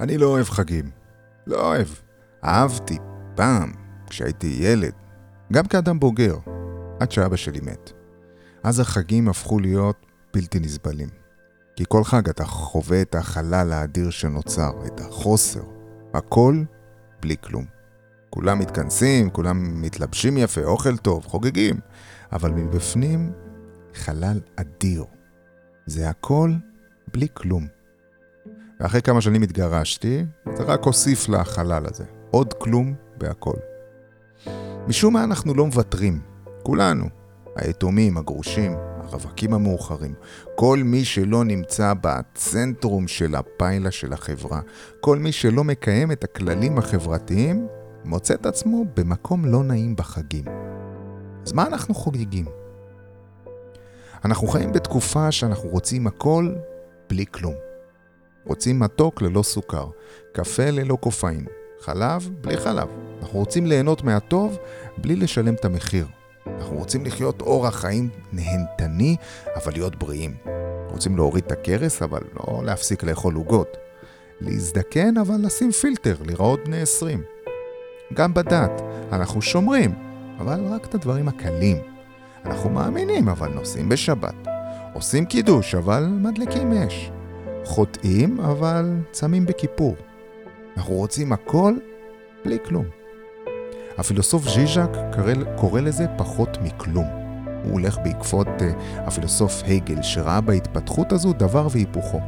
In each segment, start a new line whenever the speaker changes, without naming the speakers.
אני לא אוהב חגים. לא אוהב. אהבתי פעם, כשהייתי ילד, גם כאדם בוגר, עד שאבא שלי מת. אז החגים הפכו להיות בלתי נסבלים. כי כל חג אתה חווה את החלל האדיר שנוצר, את החוסר. הכל בלי כלום. כולם מתכנסים, כולם מתלבשים יפה, אוכל טוב, חוגגים, אבל מבפנים חלל אדיר. זה הכל בלי כלום. ואחרי כמה שנים התגרשתי, זה רק הוסיף לחלל הזה. עוד כלום בהכל. משום מה אנחנו לא מוותרים. כולנו. היתומים, הגרושים, הרווקים המאוחרים. כל מי שלא נמצא בצנטרום של הפיילה של החברה. כל מי שלא מקיים את הכללים החברתיים, מוצא את עצמו במקום לא נעים בחגים. אז מה אנחנו חוגגים? אנחנו חיים בתקופה שאנחנו רוצים הכל בלי כלום. רוצים מתוק ללא סוכר, קפה ללא קופאין, חלב בלי חלב. אנחנו רוצים ליהנות מהטוב בלי לשלם את המחיר. אנחנו רוצים לחיות אורח חיים נהנתני, אבל להיות בריאים. רוצים להוריד את הכרס, אבל לא להפסיק לאכול עוגות. להזדקן, אבל לשים פילטר, לראות בני 20. גם בדת, אנחנו שומרים, אבל רק את הדברים הקלים. אנחנו מאמינים, אבל נוסעים בשבת. עושים קידוש, אבל מדליקים אש. חוטאים, אבל צמים בכיפור. אנחנו רוצים הכל בלי כלום. הפילוסוף ז'יז'ק קורא, קורא לזה פחות מכלום. הוא הולך בעקבות uh, הפילוסוף הייגל, שראה בהתפתחות הזו דבר והיפוכו.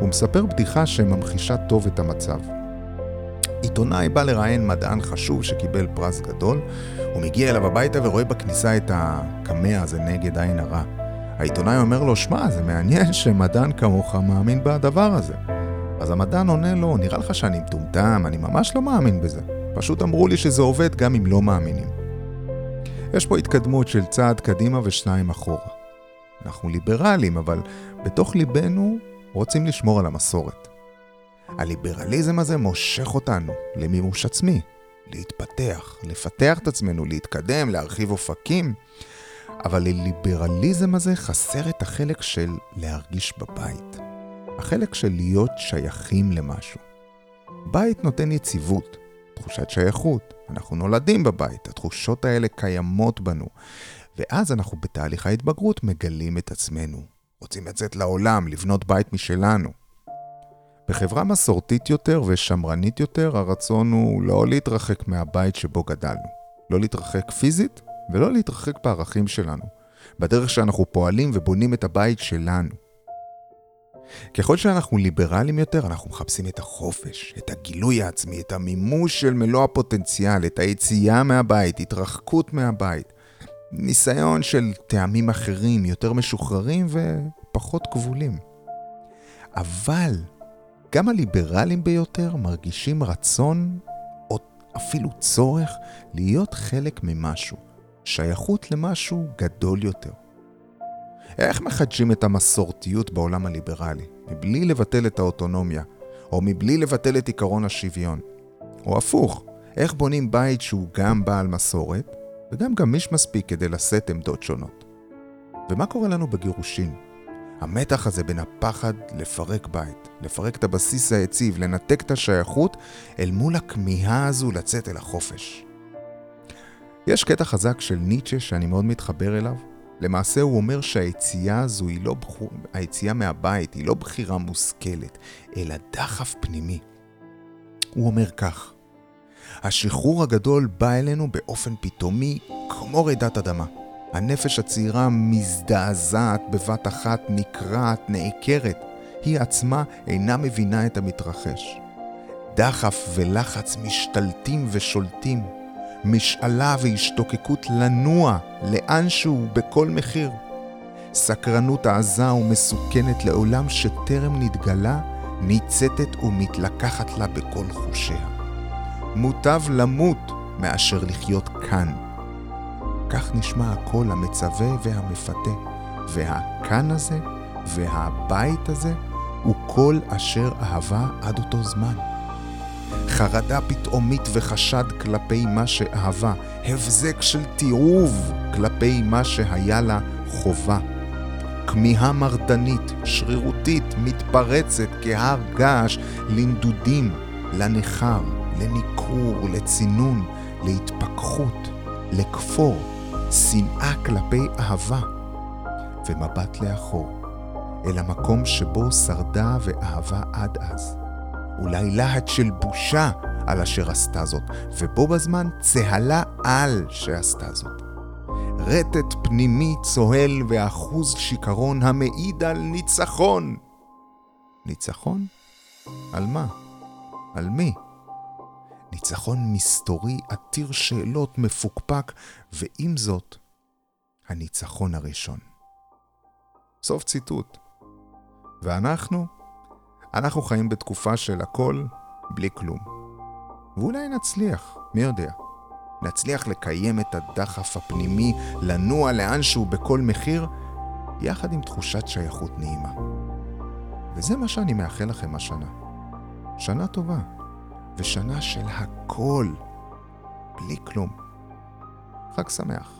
הוא מספר בדיחה שממחישה טוב את המצב. עיתונאי בא לראיין מדען חשוב שקיבל פרס גדול, הוא מגיע אליו הביתה ורואה בכניסה את הקמע הזה נגד עין הרע. העיתונאי אומר לו, שמע, זה מעניין שמדען כמוך מאמין בדבר הזה. אז המדען עונה לו, נראה לך שאני מטומטם, אני ממש לא מאמין בזה. פשוט אמרו לי שזה עובד גם אם לא מאמינים. יש פה התקדמות של צעד קדימה ושניים אחורה. אנחנו ליברלים, אבל בתוך ליבנו רוצים לשמור על המסורת. הליברליזם הזה מושך אותנו למימוש עצמי, להתפתח, לפתח את עצמנו, להתקדם, להרחיב אופקים, אבל לליברליזם הזה חסר את החלק של להרגיש בבית. החלק של להיות שייכים למשהו. בית נותן יציבות, תחושת שייכות. אנחנו נולדים בבית, התחושות האלה קיימות בנו. ואז אנחנו בתהליך ההתבגרות מגלים את עצמנו. רוצים לצאת לעולם, לבנות בית משלנו. בחברה מסורתית יותר ושמרנית יותר, הרצון הוא לא להתרחק מהבית שבו גדלנו. לא להתרחק פיזית ולא להתרחק בערכים שלנו. בדרך שאנחנו פועלים ובונים את הבית שלנו. ככל שאנחנו ליברליים יותר, אנחנו מחפשים את החופש, את הגילוי העצמי, את המימוש של מלוא הפוטנציאל, את היציאה מהבית, התרחקות מהבית. ניסיון של טעמים אחרים, יותר משוחררים ופחות כבולים. אבל גם הליברליים ביותר מרגישים רצון, או אפילו צורך, להיות חלק ממשהו, שייכות למשהו גדול יותר. איך מחדשים את המסורתיות בעולם הליברלי, מבלי לבטל את האוטונומיה, או מבלי לבטל את עקרון השוויון? או הפוך, איך בונים בית שהוא גם בעל מסורת, וגם גמיש מספיק כדי לשאת עמדות שונות? ומה קורה לנו בגירושין? המתח הזה בין הפחד לפרק בית, לפרק את הבסיס היציב, לנתק את השייכות, אל מול הכמיהה הזו לצאת אל החופש. יש קטע חזק של ניטשה שאני מאוד מתחבר אליו, למעשה הוא אומר שהיציאה הזו היא לא, בחור... היציאה מהבית היא לא בחירה מושכלת, אלא דחף פנימי. הוא אומר כך, השחרור הגדול בא אלינו באופן פתאומי כמו רעידת אדמה. הנפש הצעירה מזדעזעת בבת אחת, נקרעת, נעקרת. היא עצמה אינה מבינה את המתרחש. דחף ולחץ משתלטים ושולטים. משאלה והשתוקקות לנוע לאנשהו בכל מחיר. סקרנות עזה ומסוכנת לעולם שטרם נתגלה, ניצתת ומתלקחת לה בכל חושיה. מוטב למות מאשר לחיות כאן. כך נשמע הקול המצווה והמפתה, והכאן הזה והבית הזה הוא כל אשר אהבה עד אותו זמן. חרדה פתאומית וחשד כלפי מה שאהבה, הבזק של תיעוב כלפי מה שהיה לה חובה. כמיהה מרדנית, שרירותית, מתפרצת כהר געש לנדודים, לניכר, לניכור, לצינון, להתפכחות, לכפור, שנאה כלפי אהבה, ומבט לאחור, אל המקום שבו שרדה ואהבה עד אז. אולי להט של בושה על אשר עשתה זאת, ובו בזמן צהלה על שעשתה זאת. רטט פנימי צוהל ואחוז שיכרון המעיד על ניצחון. ניצחון? על מה? על מי? ניצחון מסתורי עתיר שאלות מפוקפק, ועם זאת, הניצחון הראשון. סוף ציטוט. ואנחנו? אנחנו חיים בתקופה של הכל בלי כלום. ואולי נצליח, מי יודע. נצליח לקיים את הדחף הפנימי, לנוע לאנשהו בכל מחיר, יחד עם תחושת שייכות נעימה. וזה מה שאני מאחל לכם השנה. שנה טובה, ושנה של הכל, בלי כלום. חג שמח.